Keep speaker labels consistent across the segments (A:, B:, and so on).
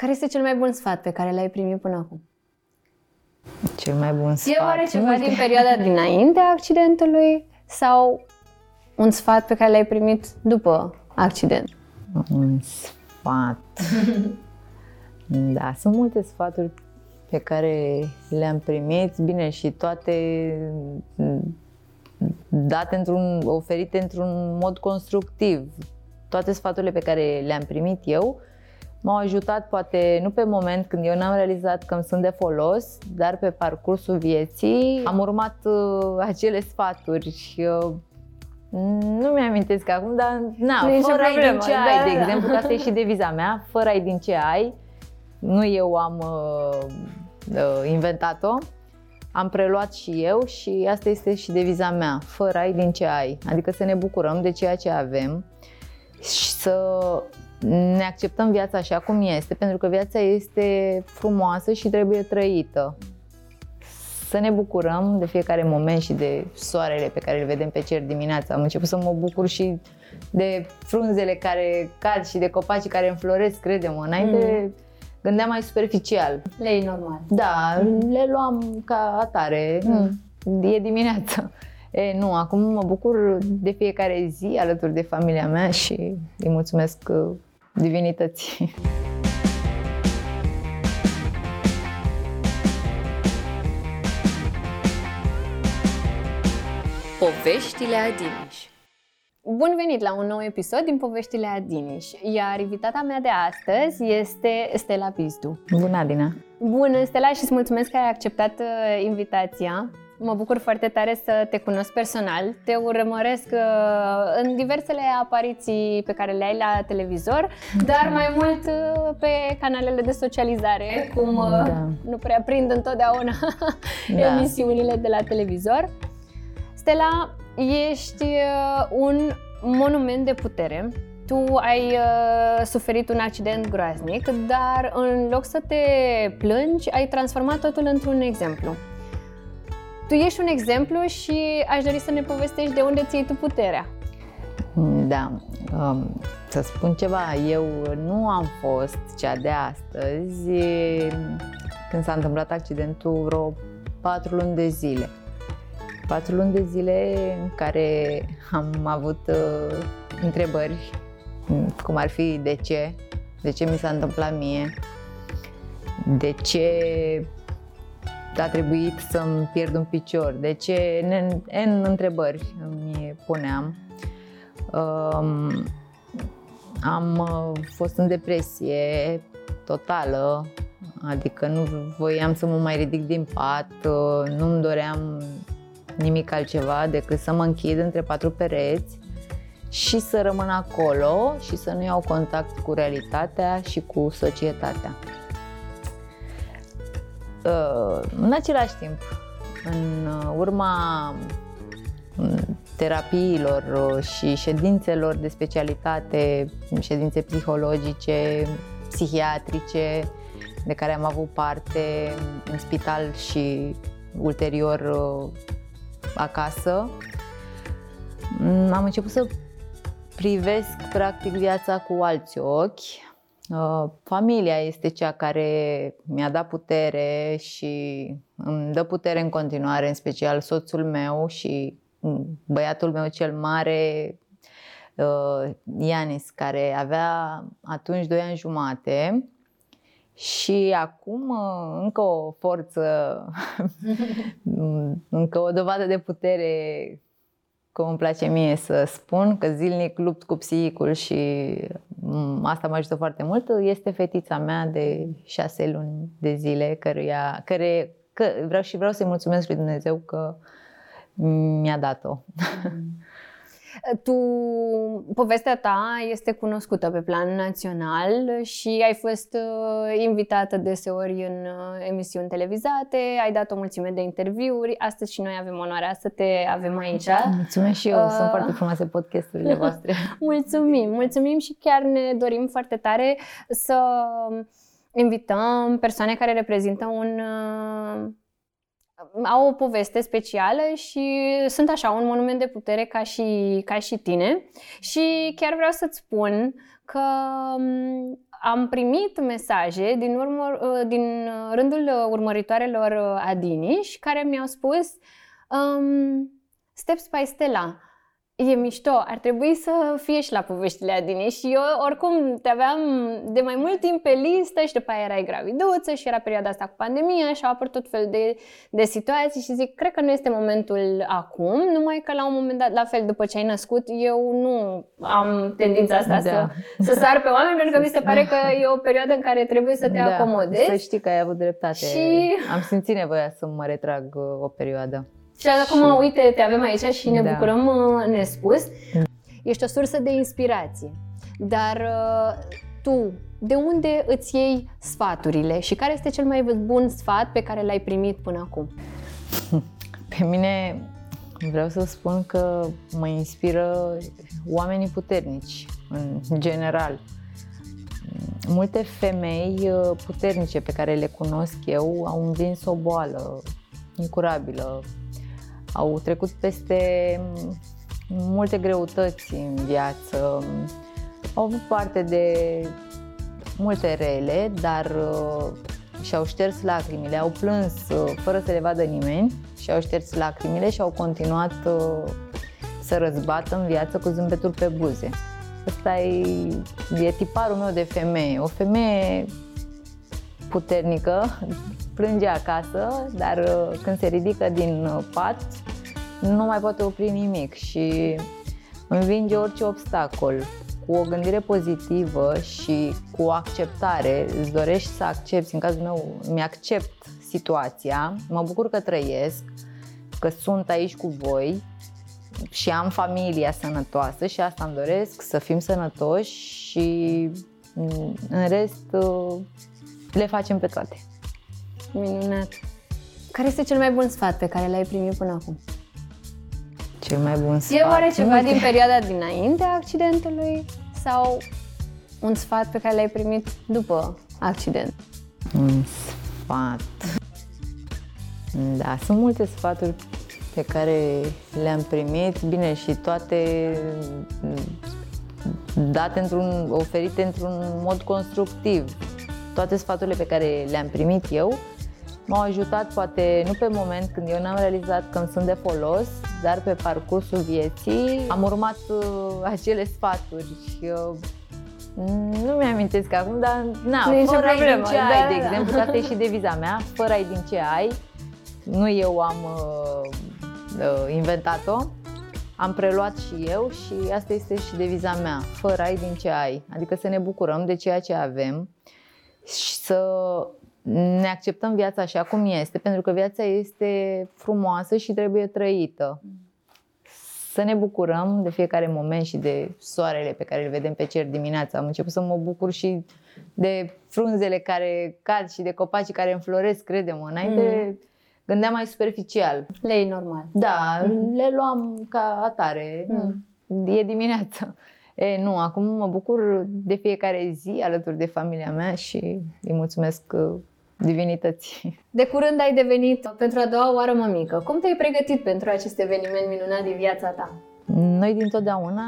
A: Care este cel mai bun sfat pe care l-ai primit până acum?
B: Cel mai bun sfat?
A: E oare ceva din perioada dinaintea accidentului sau un sfat pe care l-ai primit după accident?
B: Un sfat. da, sunt multe sfaturi pe care le-am primit, bine, și toate date într-un, oferite într-un mod constructiv. Toate sfaturile pe care le-am primit eu m-au ajutat, poate nu pe moment când eu n-am realizat că îmi sunt de folos, dar pe parcursul vieții am urmat uh, acele sfaturi și uh, nu mi-amintesc acum, dar na,
A: Nu e
B: fără
A: nicio
B: ai din
A: problemă,
B: ce ai,
A: da,
B: de
A: da.
B: exemplu, că asta e și deviza mea, fără ai din ce ai, nu eu am uh, uh, inventat-o, am preluat și eu și asta este și deviza mea, fără ai din ce ai, adică să ne bucurăm de ceea ce avem și să ne acceptăm viața așa cum este, pentru că viața este frumoasă și trebuie trăită. Să ne bucurăm de fiecare moment și de soarele pe care îl vedem pe cer dimineața. Am început să mă bucur și de frunzele care cad și de copacii care înfloresc, crede-mă. Înainte mm. gândeam mai superficial.
A: Lei normal.
B: Da, le luam ca atare. Mm. E dimineața. E, nu, acum mă bucur de fiecare zi alături de familia mea și îi mulțumesc uh, divinității.
C: Poveștile Adiniș
A: Bun venit la un nou episod din Poveștile Adiniș, iar invitata mea de astăzi este Stella Pizdu.
B: Bună, Adina!
A: Bună, Stella, și îți mulțumesc că ai acceptat uh, invitația. Mă bucur foarte tare să te cunosc personal. Te urmăresc uh, în diversele apariții pe care le ai la televizor, dar mai mult uh, pe canalele de socializare, cum uh,
B: Da.
A: nu prea prind întotdeauna
B: Da.
A: emisiunile de la televizor. Stella, ești uh, un monument de putere. Tu ai uh, suferit un accident groaznic, dar în loc să te plângi, ai transformat totul într-un exemplu. Tu ești un exemplu și aș dori să ne povestești de unde ții tu puterea.
B: Da, um, să spun ceva, eu nu am fost cea de astăzi e, când s-a întâmplat accidentul vreo patru luni de zile. Patru luni de zile în care am avut uh, întrebări, mm, cum ar fi de ce, de ce mi s-a întâmplat mie, de ce a trebuit să-mi pierd un picior, de ce N, N întrebări îmi puneam. Um, am uh, fost în depresie totală, adică nu voiam să mă mai ridic din pat, uh, nu-mi doream nimic altceva decât să mă închid între patru pereți și să rămân acolo și să nu iau contact cu realitatea și cu societatea. Uh, În același timp, în uh, urma mm, terapiilor uh, și ședințelor de specialitate, ședințe psihologice, psihiatrice, de care am avut parte în spital și ulterior uh, acasă, mm, am început să privesc practic viața cu alți ochi. Uh, Familia este cea care mi-a dat putere și îmi dă putere în continuare, în special soțul meu și mm, băiatul meu cel mare, uh, Ianis, care avea atunci 2 ani jumate. Și acum uh, încă o forță, încă o dovadă de putere cum îmi place mie să spun, că zilnic lupt cu psihicul și m, asta mă ajută foarte mult, este fetița mea de șase luni de zile, căruia, care, că, vreau și vreau să-i mulțumesc lui Dumnezeu că mi-a dat-o.
A: Tu, povestea ta este cunoscută pe plan național și ai fost uh, invitată deseori în uh, emisiuni televizate, ai dat o mulțime de interviuri, astăzi și noi avem onoarea să te avem aici.
B: Mulțumesc și eu,
A: Uh.
B: sunt foarte frumoase podcasturile voastre.
A: Mulțumim, mulțumim și chiar ne dorim foarte tare să invităm persoane care reprezintă un uh, au o poveste specială și sunt așa un monument de putere ca și, ca și tine. Și chiar vreau să-ți spun că um, am primit mesaje din, urmă, uh, din rândul urmăritoarelor Adiniș care mi-au spus um, Steps by Stella e mișto, ar trebui să fie și la poveștile Adine și eu oricum te aveam de mai mult timp pe listă și după aia erai graviduță și era perioada asta cu pandemia și au apărut tot fel de, de situații și zic, cred că nu este momentul acum, numai că la un moment dat, la fel, după ce ai născut, eu nu am tendința asta da. să, să sar pe oameni, pentru că mi se pare că e o perioadă în care trebuie să te da, acomodezi.
B: Să știi că ai avut dreptate. Și... Am simțit nevoia să mă retrag uh, o perioadă.
A: Și acum, uite, te avem aici și ne da. bucurăm uh, nespus. Ești o sursă de inspirație. Dar uh, tu, de unde îți iei sfaturile și care este cel mai bun sfat pe care l-ai primit până acum?
B: Pe mine vreau să spun că mă inspiră oamenii puternici, în general. Multe femei uh, puternice pe care le cunosc eu au învins o boală incurabilă, au trecut peste multe greutăți în viață, au avut parte de multe rele, dar uh, și-au șters lacrimile, au plâns uh, fără să le vadă nimeni și-au șters lacrimile și au continuat uh, să răzbată în viață cu zâmbetul pe buze. Ăsta e, e tiparul meu de femeie, o femeie puternică, plânge acasă, dar uh, când se ridică din uh, pat, nu mai poate opri nimic și învinge orice obstacol. Cu o gândire pozitivă și cu o acceptare, îți dorești să accepti, în cazul meu, mi-accept situația, mă bucur că trăiesc, că sunt aici cu voi și am familia sănătoasă și asta îmi doresc, să fim sănătoși și mm, în rest uh, le facem pe toate.
A: Minunat! Care este cel mai bun sfat pe care l-ai primit până acum?
B: Cel mai bun sfat?
A: E oare ceva Multe. din perioada dinainte accidentului sau un sfat pe care l-ai primit după accident?
B: Un sfat... Da, sunt multe sfaturi pe care le-am primit, bine, și toate date într-un, oferite într-un mod constructiv. Toate sfaturile pe care le-am primit eu m-au ajutat, poate nu pe moment când eu n-am realizat că îmi sunt de folos, dar pe parcursul vieții am urmat uh, acele sfaturi și uh, nu mi-amintesc acum, dar na, nu fără ai din ce da, ai, de da. exemplu, că asta e și deviza mea, fără ai din ce ai, nu eu am uh, uh, inventat-o, am preluat și eu și asta este și deviza mea, fără ai din ce ai, adică să ne bucurăm de ceea ce avem și să ne acceptăm viața așa cum este, pentru că viața este frumoasă și trebuie trăită. Să ne bucurăm de fiecare moment și de soarele pe care îl vedem pe cer dimineața. Am început să mă bucur și de frunzele care cad și de copacii care înfloresc, credem. Înainte mm. gândeam mai superficial.
A: Le normal.
B: Da, mm. le luam ca atare. Mm. E dimineața. E, nu, acum mă bucur de fiecare zi alături de familia mea și îi mulțumesc divinității.
A: De curând ai devenit pentru a doua oară mămică. Cum te-ai pregătit pentru acest eveniment minunat din viața ta?
B: Noi dintotdeauna,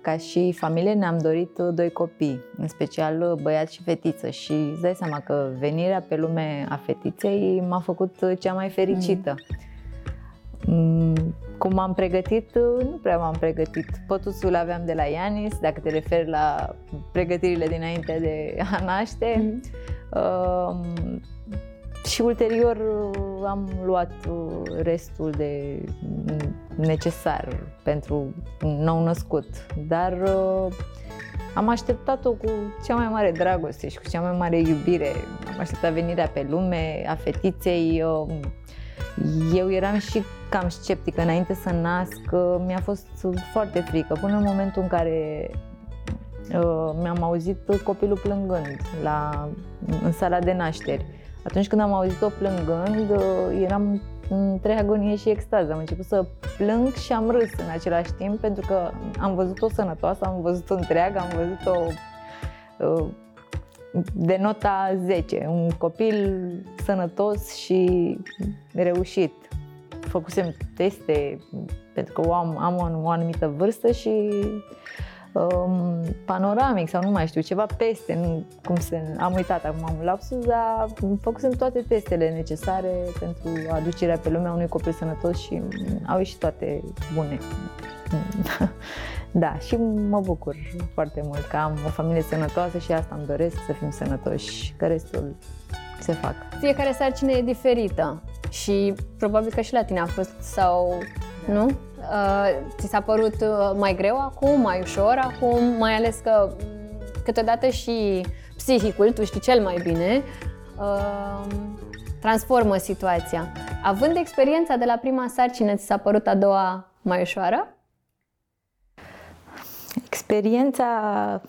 B: ca și familie, ne-am dorit doi copii, în special băiat și fetiță și îți dai seama că venirea pe lume a fetiței m-a făcut cea mai fericită. Mm. Cum am pregătit, nu prea m-am pregătit. Pătuțul aveam de la Ianis, dacă te referi la pregătirile dinainte de a naște. Mm. Uh, și ulterior uh, am luat uh, restul de necesar pentru nou născut. Dar uh, am așteptat-o cu cea mai mare dragoste și cu cea mai mare iubire. Am așteptat venirea pe lume a fetiței. Eu eram și cam sceptică înainte să nasc. Mi-a fost foarte frică până în momentul în care Uh, mi-am auzit copilul plângând la, în sala de nașteri. Atunci când am auzit-o plângând, uh, eram între agonie și extaz. Am început să plâng și am râs în același timp pentru că am văzut-o sănătoasă, am văzut-o întreagă, am văzut-o uh, de nota 10, un copil sănătos și reușit. Făcusem teste pentru că am, am o, o anumită vârstă și um, panoramic sau nu mai știu, ceva peste, nu, cum se, am uitat acum, am lapsus, dar făcusem toate testele necesare pentru aducerea pe lumea unui copil sănătos și au ieșit toate bune. Da, și mă bucur foarte mult că am o familie sănătoasă și asta îmi doresc să fim sănătoși, că restul se fac.
A: Fiecare sarcină e diferită și probabil că și la tine a fost sau nu? Uh, ți s-a părut uh, mai greu acum, mai ușor acum, mai ales că câteodată și psihicul, tu știi cel mai bine, uh, transformă situația. Având experiența de la prima sarcină, ți s-a părut a doua mai ușoară?
B: Experiența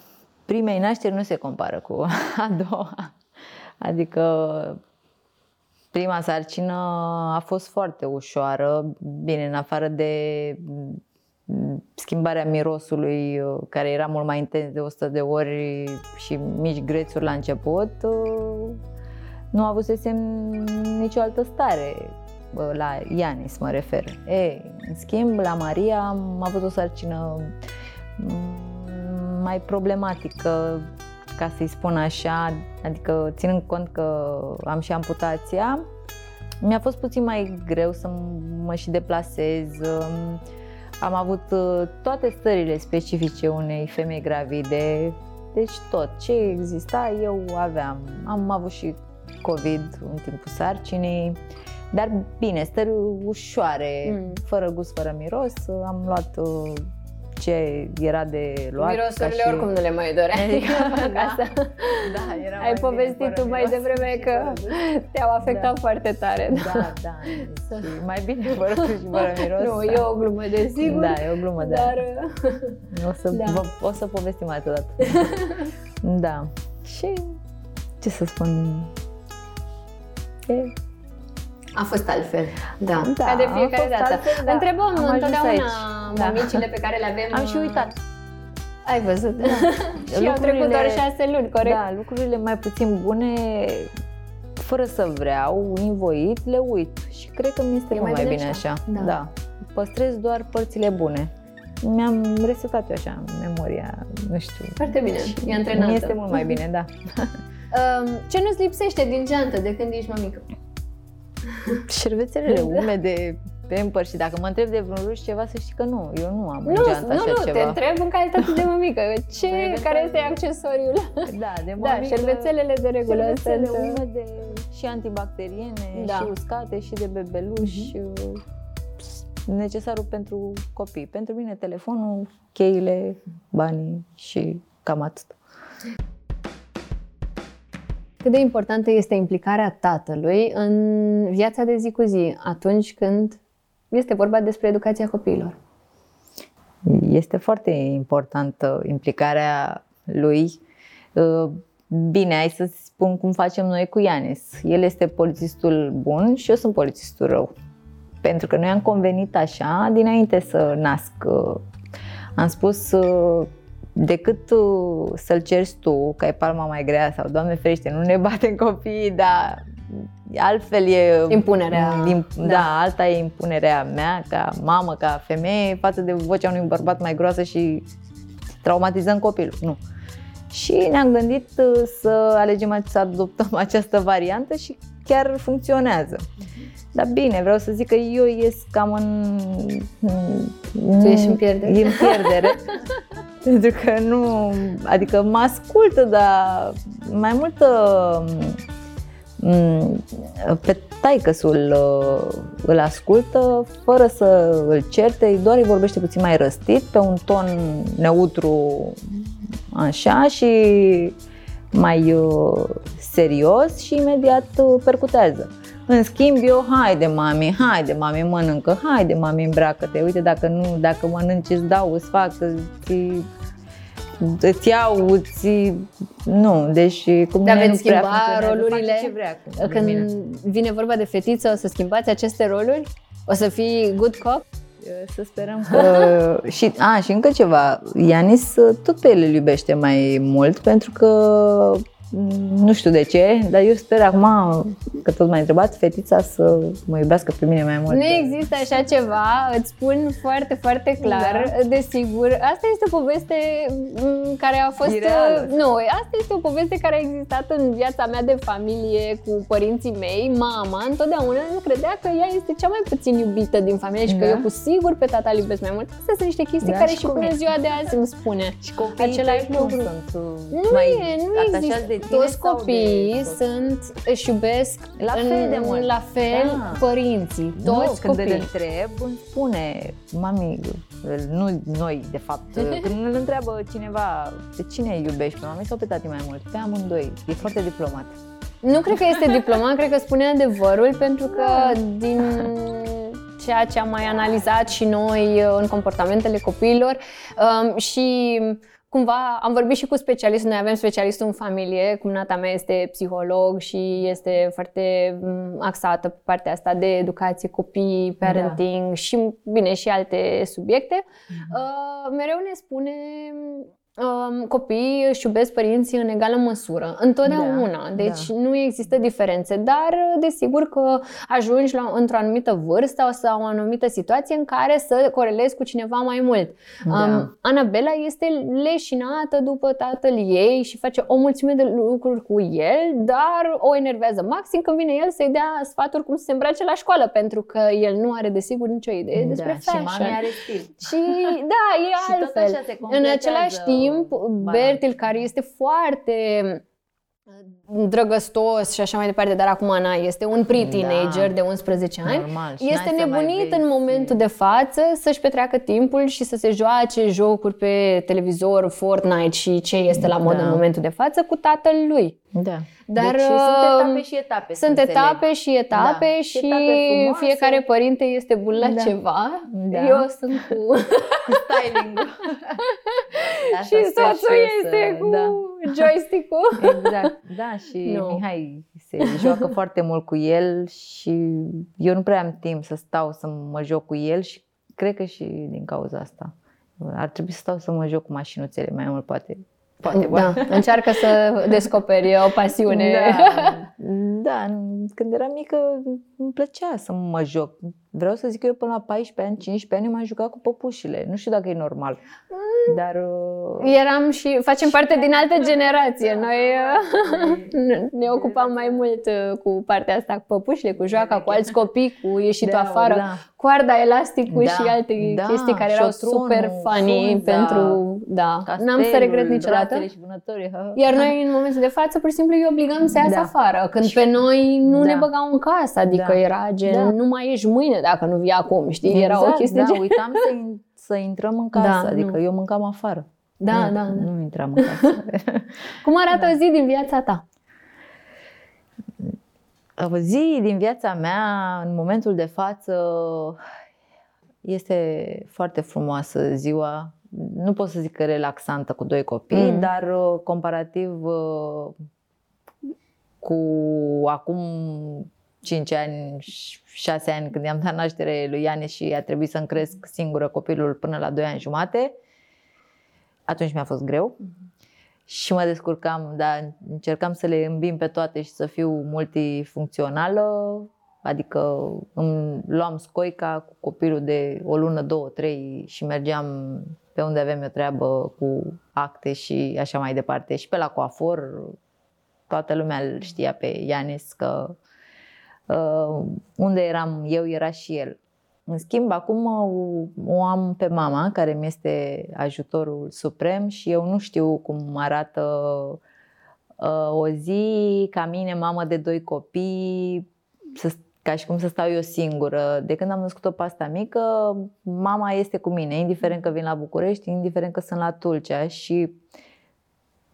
B: primei nașteri nu se compară cu a doua. Adică prima sarcină a fost foarte ușoară, bine, în afară de schimbarea mirosului, care era mult mai intens de 100 de ori și mici grețuri la început, nu avusesem nicio altă stare la Ianis mă refer. Ei, în schimb, la Maria am avut o sarcină mai problematică, ca să-i spun așa, adică ținând cont că am și amputația, mi-a fost puțin mai greu să mă și deplasez. Am avut uh, toate stările specifice unei femei gravide, deci tot ce exista eu aveam. Am avut și COVID în timpul sarcinii, dar bine, stări ușoare, mm. fără gust, fără miros. Am luat uh, ce era de luat.
A: Mirosurile și... oricum nu le mai doreai
B: da, da, era
A: Ai povestit tu mai devreme că te-au afectat da. foarte tare.
B: Da, da. da. Și mai bine fără și fără miros.
A: Nu, e o glumă, desigur.
B: Da, e o glumă, da. Dar... O să, da. Vă, o să povestim altă dată. da. Și ce să spun? E
A: a fost altfel, da. da Ca de fiecare dată. Altfel, da. Întrebăm Am întotdeauna da. mămicile pe care le avem.
B: Am și uitat.
A: Ai văzut? Da. și au trecut doar șase luni, corect?
B: Da, lucrurile mai puțin bune, fără să vreau, invoit, le uit. Și cred că mi este e mult mai bine, bine așa. așa. Da. da. Păstrez doar părțile bune. Mi-am resetat eu așa memoria, nu știu.
A: Foarte bine, e antrenată.
B: Mi este mult mai bine, da.
A: Ce nu-ți lipsește din geantă de când ești mămică?
B: șervețelele da. umede, pamper și dacă mă întreb de vreun ruș ceva, să știi că nu, eu nu am nu, geantă
A: așa
B: nu,
A: ceva. te întreb în calitate de mămică, ce, care este accesoriul?
B: Da, de
A: da, mămică, da, șervețelele de regulă
B: șervețele sunt... umede și antibacteriene da. și uscate și de bebeluși. Uh-huh. Necesarul pentru copii. Pentru mine telefonul, cheile, banii și cam atât.
A: Cât de importantă este implicarea tatălui în viața de zi cu zi, atunci când este vorba despre educația copiilor?
B: Este foarte importantă implicarea lui. Uh, bine, hai să spun cum facem noi cu Ianis. El este polițistul bun și eu sunt polițistul rău. Pentru că noi am convenit așa dinainte să nasc. Am spus uh, decât tu să-l cerți tu, că ai palma mai grea sau, Doamne ferește, nu ne batem copiii, dar altfel e...
A: Impunerea.
B: Din, da. da, alta e impunerea mea ca mamă, ca femeie, față de vocea unui bărbat mai groasă și traumatizăm copilul. Nu. Și ne-am gândit uh, să alegem să adoptăm această variantă și chiar funcționează. Dar bine, vreau să zic că eu ies cam în...
A: Tu ești în pierdere.
B: În pierdere. pentru că nu... Adică mă ascultă, dar mai mult mm, pe taicăsul uh, îl ascultă fără să îl certe, doar îi vorbește puțin mai răstit, pe un ton neutru așa și mai uh, serios și imediat uh, percutează. În schimb, eu, haide mami, haide mami, mănâncă, haide mami, îmbracă-te, uite dacă nu, dacă mănânci îți dau, îți fac, îți, îți iau, îți... Nu, deci cum
A: Dar veți schimba rolurile? Ce vrea, Când mine. vine vorba de fetiță, o să schimbați aceste roluri? O să fii good cop?
B: Să sperăm că... și, a, și încă ceva, Ianis tot pe el îl iubește mai mult pentru că nu știu de ce, dar eu sper acum, că tot m-ai întrebat, fetița să mă iubească pe mine mai mult.
A: Nu există așa ceva, îți spun foarte, foarte clar, da. desigur. Asta este o poveste mm, care a fost...
B: Ireală.
A: Nu, asta este o poveste care a existat în viața mea de familie cu părinții mei. Mama întotdeauna credea că ea este cea mai puțin iubită din familie și că
B: Da.
A: eu cu sigur pe tata îl iubesc mai mult. Astea sunt niște chestii
B: Da,
A: care
B: și
A: și
B: cu
A: până
B: mine.
A: ziua de azi îmi spune.
B: Și copiii
A: Același
B: tăi cum
A: lucru.
B: sunt?
A: Nu
B: mai
A: e, nu
B: atașați
A: există.
B: de tine
A: Toți
B: sau de
A: copiii
B: tot?
A: sunt, își iubesc
B: La
A: în,
B: fel de mult.
A: la fel
B: Da.
A: părinții.
B: Nu,
A: Toți
B: când îl
A: copiii.
B: întreb, îmi spune, mami, nu noi, de fapt, când îl întreabă cineva, pe cine iubești, pe mami sau pe tati mai mult? Pe amândoi. E foarte diplomat.
A: Nu cred că este diplomat, cred că spune adevărul, pentru că din ceea ce am mai analizat și noi uh, în comportamentele copiilor. Um, și cumva am vorbit și cu specialistul, noi avem specialistul în familie, cumnata mea este psiholog și este foarte um, axată pe partea asta de educație, copii, parenting și bine și alte subiecte. Uh, mereu ne spune um, copiii își iubesc părinții în egală măsură, întotdeauna.
B: Da,
A: deci nu există diferențe, dar desigur că ajungi la, într-o anumită vârstă sau o anumită situație în care să corelezi cu cineva mai mult.
B: Da.
A: Um, Anabela este leșinată după tatăl ei și face o mulțime de lucruri cu el, dar o enervează maxim când vine el să-i dea sfaturi cum să se îmbrace la școală, pentru că el nu are desigur nicio idee despre
B: da, și
A: fashion.
B: mami are stil.
A: Și da, e
B: Și tot
A: altfel.
B: așa se
A: În
B: completează
A: același timp,
B: balanța.
A: Bertil, care este foarte uh, drăgăstos și așa mai departe, dar acum Ana este un pre-teenager
B: Da.
A: de 11 ani,
B: Normal. Și
A: este
B: n-ai să mai
A: nebunit
B: vezi.
A: în momentul de față să-și petreacă timpul și să se joace jocuri pe televizor, Fortnite și ce este la mod
B: Da.
A: în momentul de față cu tatăl lui.
B: Da.
A: Dar,
B: deci, sunt
A: uh,
B: etape și etape. să
A: Sunt
B: înțeleg.
A: etape și etape
B: Da.
A: și
B: Etape frumoase.
A: fiecare părinte este bun la
B: Da.
A: ceva.
B: Da.
A: Eu sunt cu...
B: Cu styling-ul. Asta
A: și
B: sper
A: soțul
B: eu să-
A: este cu
B: Da.
A: joystick-ul.
B: Exact, da, și
A: Nu.
B: Mihai se joacă foarte mult cu el și eu nu prea am timp să stau să mă joc cu el și cred că și din cauza asta. Ar trebui să stau să mă joc cu mașinuțele mai mult, poate. Poate,
A: Da, încearcă să descoperi o pasiune.
B: Da, da, când eram mică îmi plăcea să mă joc. Vreau să zic că eu până la 14 ani, 15 ani m-am jucat cu păpușile. Nu știu dacă e normal. Dar uh,
A: Eram și facem parte din altă generație. Noi uh, ne ocupam mai mult uh, cu partea asta, cu păpușile, cu joaca, cu alți copii, cu ieșitul
B: Da,
A: afară,
B: da.
A: coarda, elasticul
B: Da,
A: și alte
B: da,
A: chestii care erau
B: șotronul,
A: super funny
B: funza,
A: pentru... Da, n-am să regret
B: castelul,
A: niciodată.
B: brațele și vânătorii. ha.
A: Iar noi, în momentul de față, pur și simplu îi obligăm să iasă
B: Da.
A: afară. Când pe noi nu
B: Da.
A: ne băgau în casă, adică
B: Da.
A: era gen,
B: Da.
A: nu mai ești mâine dacă nu vii acum, știi? Era o
B: Exact,
A: chestie
B: da,
A: gen...
B: uitam să, in- să intrăm în casă,
A: Da,
B: adică
A: nu.
B: eu mâncam afară.
A: Da,
B: nu,
A: da, da.
B: Nu intram în casă.
A: Cum arată o zi din viața ta?
B: O zi din viața mea, în momentul de față, este foarte frumoasă ziua. Nu pot să zic că relaxantă cu doi copii,
A: Mm.
B: dar uh, comparativ uh, cu acum 5 ani, 6 ani, când i-am dat naștere lui Iane și a trebuit să-mi cresc singură copilul până la 2 ani jumate, atunci mi-a fost greu și mă descurcam, dar încercam să le îmbin pe toate și să fiu multifuncțională, adică îmi luam scoica cu copilul de o lună, două, trei și mergeam pe unde aveam eu treabă cu acte și așa mai departe. Și pe la coafor, toată lumea îl știa pe Ianis că uh, unde eram eu, era și el. În schimb, acum o, o am pe mama, care mi este ajutorul suprem și eu nu știu cum arată uh, o zi ca mine, mamă de doi copii, să, ca și cum să stau eu singură. De când am născut-o pe asta mică, mama este cu mine, indiferent că vin la București, indiferent că sunt la Tulcea și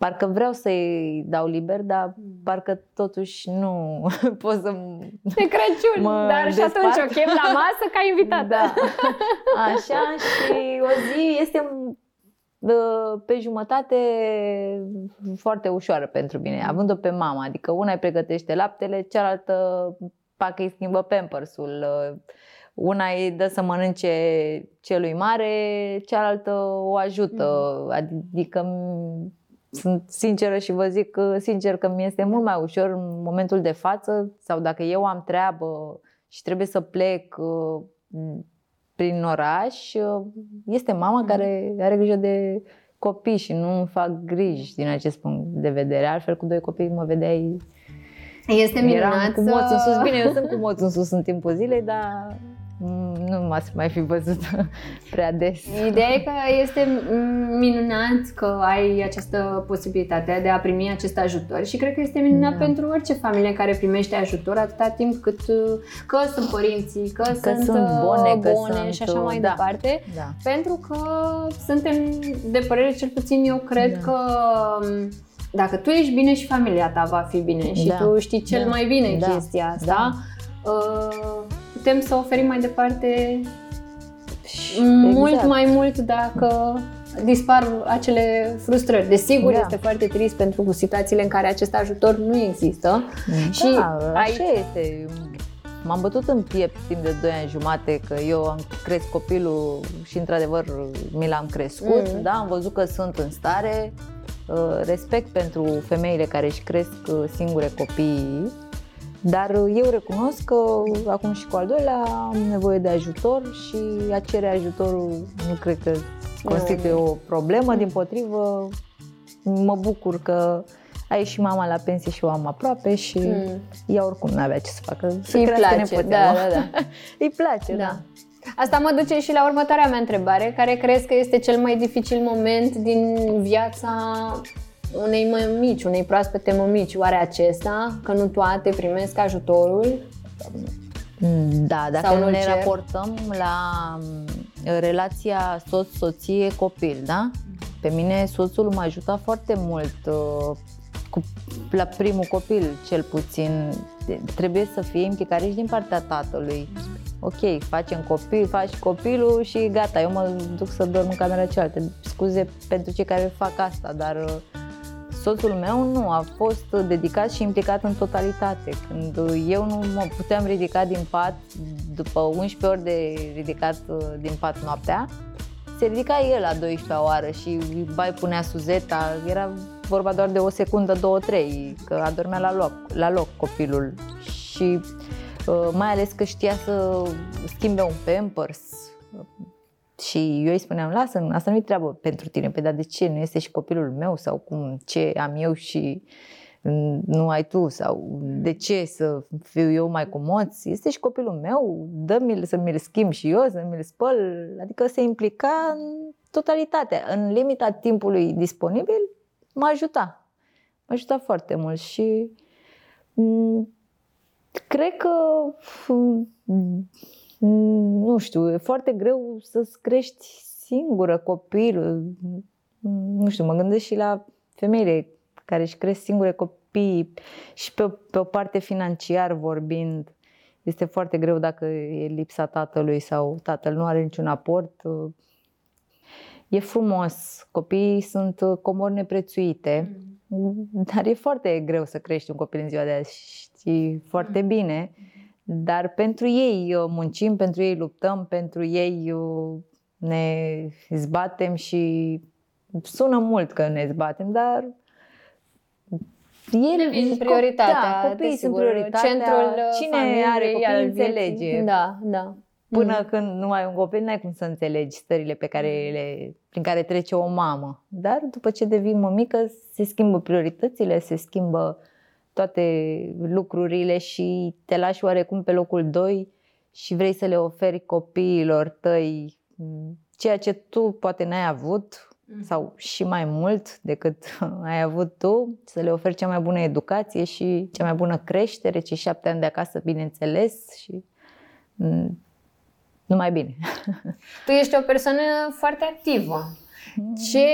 B: parcă vreau să-i dau liber, dar parcă totuși nu pot să
A: De Crăciun,
B: Mă
A: dar și
B: despart.
A: atunci o chem la masă ca invitată.
B: da. Așa și o zi este uh, pe jumătate foarte ușoară pentru mine, având-o pe mama. Adică una îi pregătește laptele, cealaltă parcă îi schimbă pampersul, uh, una îi dă să mănânce celui mare, cealaltă o ajută. Adică m- sunt sinceră și vă zic că, sincer că mi este mult mai ușor în momentul de față sau dacă eu am treabă și trebuie să plec uh, prin oraș, uh, este mama mm. care are grijă de copii și nu îmi fac griji din acest punct de vedere. Altfel, cu doi copii mă vedeai
A: este minunat
B: Eram cu moț în sus. Bine, eu sunt cu moț în sus în timpul zilei, dar nu m-ați mai fi văzut prea des.
A: Ideea e că este minunat că ai această posibilitate de a primi acest ajutor și cred că este minunat da. pentru orice familie care primește ajutor atâta timp cât că sunt părinții, că, că sunt, sunt bune, bune că sunt, și așa mai da. departe. Da. Pentru că suntem de părere, cel puțin eu cred da. că dacă tu ești bine și familia ta va fi bine și da. tu știi cel da. mai bine da. chestia asta, da. uh, putem să oferim mai departe mult exact. mai mult dacă dispar acele frustrări. Desigur, da. este foarte trist pentru situațiile în care acest ajutor nu există.
B: Da, și așa ai... este. M-am bătut în piept timp de 2 ani jumate că eu am cresc copilul și într-adevăr mi l-am crescut, mm. da, am văzut că sunt în stare, uh, respect pentru femeile care își cresc uh, singure copiii, dar eu recunosc că acum și cu al doilea am nevoie de ajutor și a cere ajutorul nu cred că constituie o problemă, din potrivă mă bucur că a ieșit mama la pensie și o am aproape și mm. ea oricum nu avea ce să facă.
A: Să îi place, da, da, da.
B: îi place, da. da.
A: Asta mă duce și la următoarea mea întrebare. Care crezi că este cel mai dificil moment din viața unei mămici, unei proaspete mămici. Oare acesta, că nu toate primesc ajutorul?
B: Da, dacă Sau ne cer? raportăm la mm, relația soț-soție-copil, da? Pe mine soțul mă ajuta foarte mult uh, cu, la primul copil, cel puțin. Trebuie să fie implicare și din partea tatălui. Ok, facem copil, faci copilul și gata, eu mă duc să dorm în camera cealaltă. Scuze pentru cei care fac asta, dar uh, Soțul meu nu a fost dedicat și implicat în totalitate. Când eu nu mă puteam ridica din pat, după 11 ori de ridicat uh, din pat noaptea, se ridica el la 12 oară și bai punea suzeta, era vorba doar de o secundă, două, trei, că adormea la loc, la loc copilul. Și uh, mai ales că știa să schimbe un pampers, și eu îi spuneam, lasă, asta nu-i treabă pentru tine. Păi, dar de ce? Nu este și copilul meu? Sau cum? Ce am eu și nu ai tu? Sau de ce să fiu eu mai moț? Este și copilul meu, dă-mi să mi-l schimb și eu, să mi-l spăl. Adică se implica în totalitate. În limita timpului disponibil, mă ajuta. Mă ajuta foarte mult și cred că nu știu, e foarte greu să-ți crești singură copilul. Nu știu, mă gândesc și la femeile care își cresc singure copii și pe, pe o parte financiar vorbind, este foarte greu dacă e lipsa tatălui sau tatăl nu are niciun aport. E frumos, copiii sunt comori neprețuite, mm. dar e foarte greu să crești un copil în ziua de azi, știi foarte mm. bine. Mm dar pentru ei uh, muncim, pentru ei luptăm, pentru ei uh, ne zbatem și sună mult că ne zbatem, dar
A: ele Devin prioritatea,
B: da, copiii sunt prioritatea, centrul cine are copii înțelege.
A: Da, da.
B: Până mm. când nu ai un copil, n-ai cum să înțelegi stările pe care le, prin care trece o mamă. Dar după ce devii mămică, se schimbă prioritățile, se schimbă toate lucrurile și te lași oarecum pe locul 2 și vrei să le oferi copiilor tăi ceea ce tu poate n-ai avut mm. sau și mai mult decât ai avut tu, să le oferi cea mai bună educație și cea mai bună creștere, cei șapte ani de acasă, bineînțeles, și numai bine.
A: Tu ești o persoană foarte activă. Ce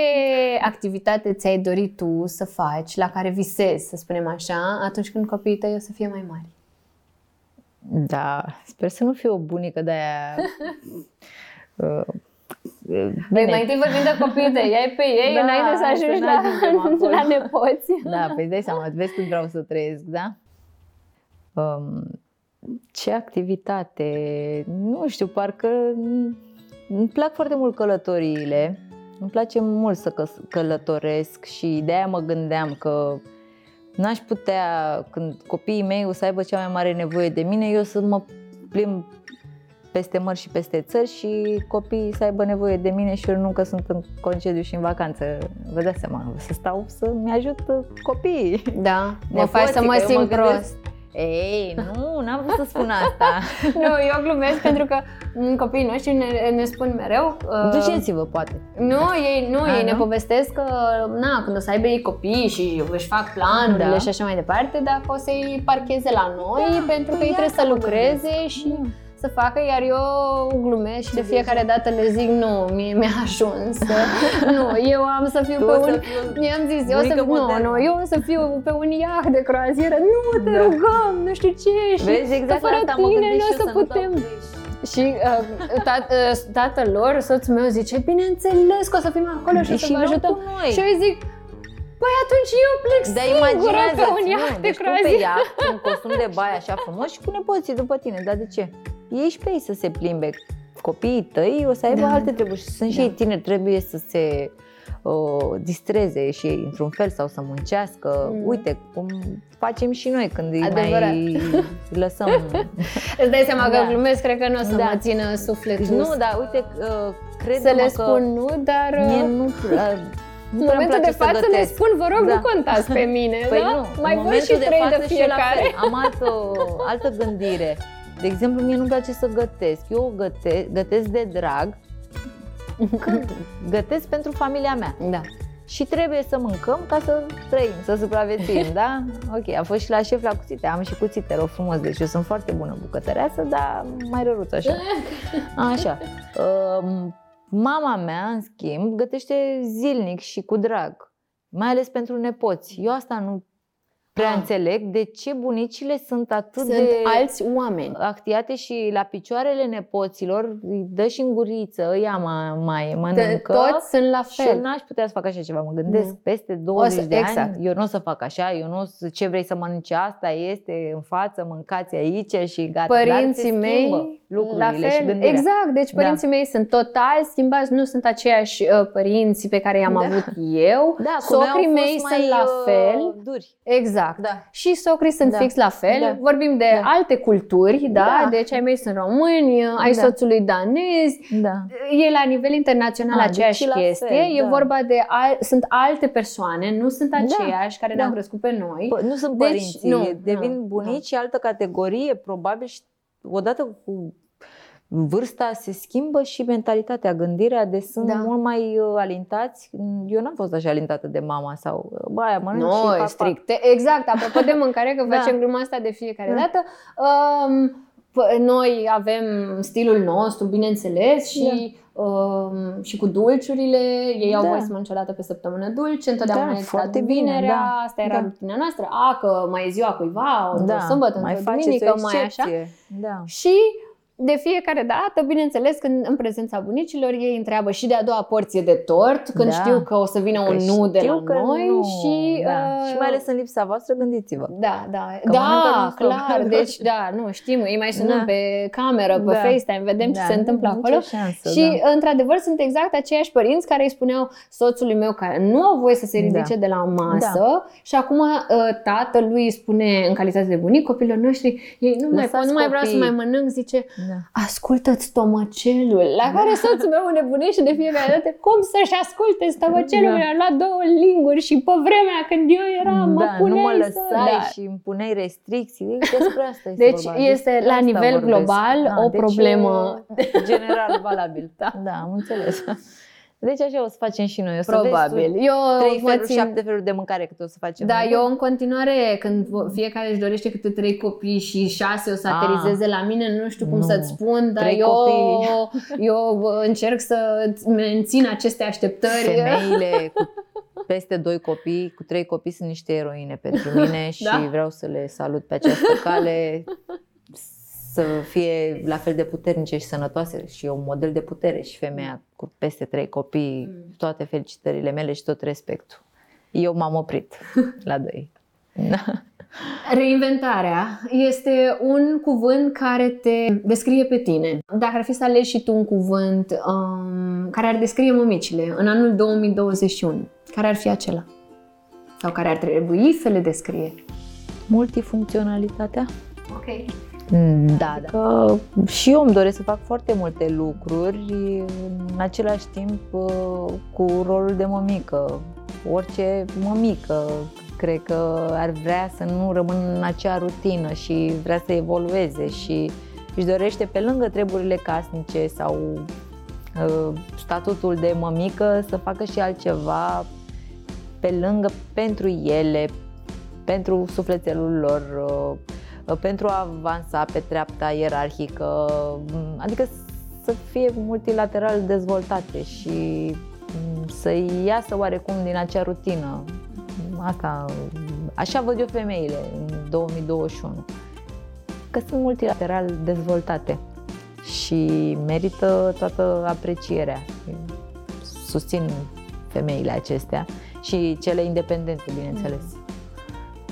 A: activitate ți-ai dorit tu să faci, la care visezi, să spunem așa, atunci când copiii tăi o să fie mai mari?
B: Da, sper să nu fiu o bunică de aia...
A: uh, Bine. mai întâi vorbim de copiii tăi, ai pe ei da, înainte să ajungi la, la nepoți.
B: Da, păi dai seama, vezi cum vreau să trăiesc, da? Um, ce activitate? Nu știu, parcă îmi plac foarte mult călătoriile Îmi place mult să căs- călătoresc și de aia mă gândeam că n-aș putea, când copiii mei o să aibă cea mai mare nevoie de mine, eu să mă plimb peste mări și peste țări și copiii să aibă nevoie de mine și eu nu că sunt în concediu și în vacanță. Vă dați seama, să stau să-mi ajut copiii.
A: Da, mă
B: Nepoții,
A: faci să mă
B: că eu
A: simt
B: mă gândesc-
A: prost.
B: Ei, nu, n-am vrut să spun asta.
A: Nu, eu glumesc pentru că mm, copiii noștri ne, ne spun mereu uh,
B: Duceți-vă, poate.
A: Nu, ei, nu,
B: A,
A: ei ne
B: nu?
A: povestesc că, na, când o să aibă ei copii și își fac planurile
B: Da.
A: și așa mai departe, dacă o să-i parcheze la noi, pentru că ei
B: ia
A: trebuie să
B: mă
A: lucreze și
B: Da.
A: Să facă, iar eu glumesc și de fiecare dată le zic, nu, mie mi-a ajuns. nu, eu am să fiu
B: Tu
A: pe
B: o să
A: un...
B: fiu
A: Mi-am zis, eu o să
B: bunică
A: fiu, nu,
B: modernă.
A: nu, eu o să fiu pe un iaht de croazieră, nu, te
B: Da.
A: rugăm, nu știu ce, și
B: Vezi, exact
A: că fără
B: asta mă
A: tine
B: gândesc
A: nu o
B: și eu,
A: să
B: să nu dau
A: putem.
B: greș.
A: Și uh, tat, uh, tatăl lor, soțul meu, zice, bineînțeles că o să fim acolo și,
B: Și
A: o să vă
B: nu
A: ajutăm.
B: cu noi.
A: Și eu îi zic, păi atunci eu plec
B: Dar
A: singură
B: imaginează
A: pe un iaht
B: nu,
A: de
B: deci tu pe
A: croazieră.
B: iaht, cu un costum de baie așa frumos și cu nepoții după tine. Dar de ce? Ei și pe ei să se plimbe. Copiii tăi o să aibă
A: Da.
B: alte treburi și sunt și
A: Da.
B: ei tineri, trebuie să se uh, distreze și ei într-un fel sau să muncească.
A: Mm.
B: Uite, cum facem și noi când îi
A: Adevărat.
B: mai lăsăm.
A: Îți dai seama că
B: Da.
A: glumesc, cred că nu o să
B: Da.
A: mă țină sufletul.
B: Deci nu, dar uite, uh, cred
A: să le
B: că
A: spun nu, dar
B: mie
A: uh,
B: nu, uh, nu
A: în
B: prea îmi
A: momentul
B: place
A: de față
B: să
A: le
B: gătesc.
A: spun, vă rog,
B: Da.
A: nu contați pe mine,
B: Păi
A: da?
B: nu,
A: Mai
B: în
A: văd și
B: momentul de
A: trei de,
B: față și eu la
A: fiecare.
B: fel. Am altă, altă gândire. De exemplu, mie nu-mi place să gătesc. Eu găte, gătesc de drag, că gătesc pentru familia mea.
A: Da.
B: Și trebuie să mâncăm ca să trăim, să supraviețuim, da? Ok, am fost și la șef la cuțite, am și cuțite rău frumos, deci eu sunt foarte bună bucătăreasă, dar mai răruț așa. Așa. Um, Mama mea, în schimb, gătește zilnic și cu drag, mai ales pentru nepoți. Eu asta nu prea
A: Ah.
B: înțeleg de ce bunicile sunt atât
A: Sunt
B: de
A: alți oameni.
B: actiate și la picioarele nepoților îi dă și în guriță, ea mai, mai
A: Că
B: mănâncă.
A: Toți sunt la
B: Și eu
A: fel.
B: n-aș putea să fac așa ceva. Mă gândesc,
A: Nu.
B: peste 20
A: O să-
B: de
A: exact.
B: ani, eu nu o să fac așa, eu nu o să, ce vrei să mănânci asta este în față, mâncați aici și gata. Dar se
A: Părinții
B: schimbă
A: mei,
B: lucrurile
A: la
B: și
A: fel,
B: gândirea.
A: exact, deci
B: Da.
A: părinții mei sunt total schimbați, nu sunt aceiași uh, părinți pe care i-am
B: Da.
A: avut eu.
B: Da, cu noi au
A: Socrii
B: fost
A: mei
B: mai,
A: sunt la
B: uh,
A: fel.
B: Duri.
A: Exact.
B: Da.
A: Și socrii sunt
B: Da.
A: fix la fel.
B: Da.
A: Vorbim de
B: Da.
A: alte culturi, da?
B: Da.
A: Deci ai mei sunt români, ai
B: Da.
A: soțului danezi.
B: Da.
A: E la nivel internațional
B: Ah,
A: aceeași
B: deci la
A: chestie.
B: fel,
A: e
B: da.
A: vorba de al- sunt alte persoane, nu sunt
B: Da.
A: aceiași care
B: Da.
A: ne-au crescut pe noi.
B: Pă- nu sunt
A: Deci,
B: părinții,
A: nu,
B: devin
A: nu,
B: bunici și altă categorie, probabil și odată cu vârsta se schimbă și mentalitatea, gândirea de sunt
A: Da.
B: mult mai uh, alintați. Eu n-am fost așa alintată de mama sau uh, bă, aia mănânc și
A: Nu,
B: pac,
A: e
B: pac.
A: strict. Exact, apropo de mâncare, că
B: Da.
A: facem gluma asta de fiecare
B: Da.
A: dată. Um, p- noi avem stilul nostru, bineînțeles, și, um, și cu dulciurile. Ei au
B: Da.
A: voie să mănânce o dată pe săptămână dulce, întotdeauna
B: Da,
A: exista
B: foarte bine,
A: vinerea,
B: da.
A: asta era
B: Da.
A: rutina noastră. A, că mai e ziua cuiva, o
B: Da,
A: sâmbătă,
B: mai
A: într-o
B: faceți
A: duminică,
B: o
A: mai așa.
B: excepție. Da.
A: Și de fiecare dată, bineînțeles, când în prezența bunicilor, ei întreabă și de a doua porție de tort, când
B: Da.
A: știu că o să vină
B: Că
A: un nu de
B: știu
A: la
B: că
A: noi
B: nu,
A: și...
B: da.
A: uh,
B: și mai ales în lipsa voastră, gândiți-vă.
A: Da, da,
B: Că mănâncă
A: da,
B: non-stop.
A: clar, deci da, nu, știm, îi mai sunăm
B: Da.
A: pe cameră, pe
B: Da.
A: FaceTime, vedem ce
B: Da,
A: se
B: nu-
A: întâmplă
B: nicio
A: acolo.
B: șansă,
A: Și
B: da.
A: într-adevăr sunt exact aceiași părinți care îi spuneau soțului meu care nu au voie să se ridice
B: Da.
A: de la masă și acum uh, tatăl lui îi spune în calitate de bunic copilor noștri, ei nu mai pot,
B: Lăsați
A: nu mai vreau să
B: copiii.
A: mai mănânc, zice,
B: Da.
A: ascultă-ți stomacelul, la care soțul meu nebunește de fiecare dată, cum să-și asculte stomacelul,
B: Da.
A: mi-a luat două linguri și pe vremea când eu eram, mă
B: da, nu
A: puneai
B: mă
A: să...
B: lăsai
A: Da.
B: și îmi puneai restricții. Despre asta este
A: Deci
B: vorba.
A: este
B: Despre
A: la
B: asta
A: nivel
B: vorbesc.
A: global o
B: deci
A: problemă.
B: e general valabil.
A: Da.
B: da, am înțeles. Deci așa o să facem și noi. O să
A: Probabil.
B: Vezi
A: Eu
B: tu trei
A: mă
B: feluri,
A: țin...
B: șapte feluri de mâncare cât o să facem.
A: Da,
B: noi.
A: eu în continuare, când vo- fiecare își dorește câte trei copii și șase o să
B: Ah.
A: aterizeze la mine, nu știu cum
B: Nu.
A: să-ți spun, dar
B: Trei
A: eu,
B: copii.
A: eu încerc să mențin aceste așteptări.
B: Femeile cu peste doi copii, cu trei copii sunt niște eroine pentru mine și
A: Da.
B: vreau să le salut pe această cale să fie la fel de puternice și sănătoase și eu un model de putere și femeia cu peste trei copii,
A: Mm.
B: toate felicitările mele și tot respectul. Eu m-am oprit la doi. Da.
A: Reinventarea este un cuvânt care te descrie pe tine. Dacă ar fi să alegi și tu un cuvânt um, care ar descrie mămicile în anul 2021, care ar fi acela? Sau care ar trebui să le descrie?
B: Multifuncționalitatea?
A: Ok.
B: Da, da. Că și eu îmi doresc să fac foarte multe lucruri, în același timp cu rolul de mămică. Orice mămică cred că ar vrea să nu rămână în acea rutină și vrea să evolueze și își dorește pe lângă treburile casnice sau uh, statutul de mămică să facă și altceva pe lângă pentru ele, pentru sufletelul lor, uh, pentru a avansa pe treapta ierarhică, adică să fie multilateral dezvoltate și mm, să iasă oarecum din acea rutină Asta, așa văd eu femeile în 2021. Că sunt multilateral dezvoltate și merită toată aprecierea. Susțin femeile acestea și cele independente, bineînțeles.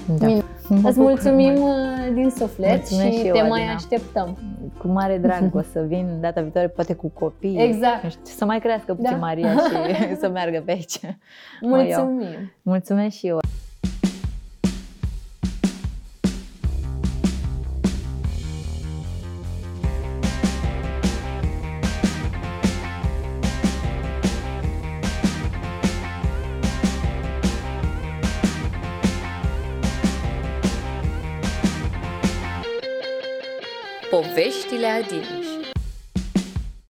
A: Da. Bine. Îți mulțumim uh, din suflet Mulțumesc și, și eu, te Adina. mai așteptăm.
B: Cu mare drag o să vin data viitoare, poate cu copii.
A: Exact.
B: Știu, să mai crească puțin da. Maria și să meargă pe aici.
A: Mulțumim.
B: Mulțumesc și eu.
C: Poveștile Adiniș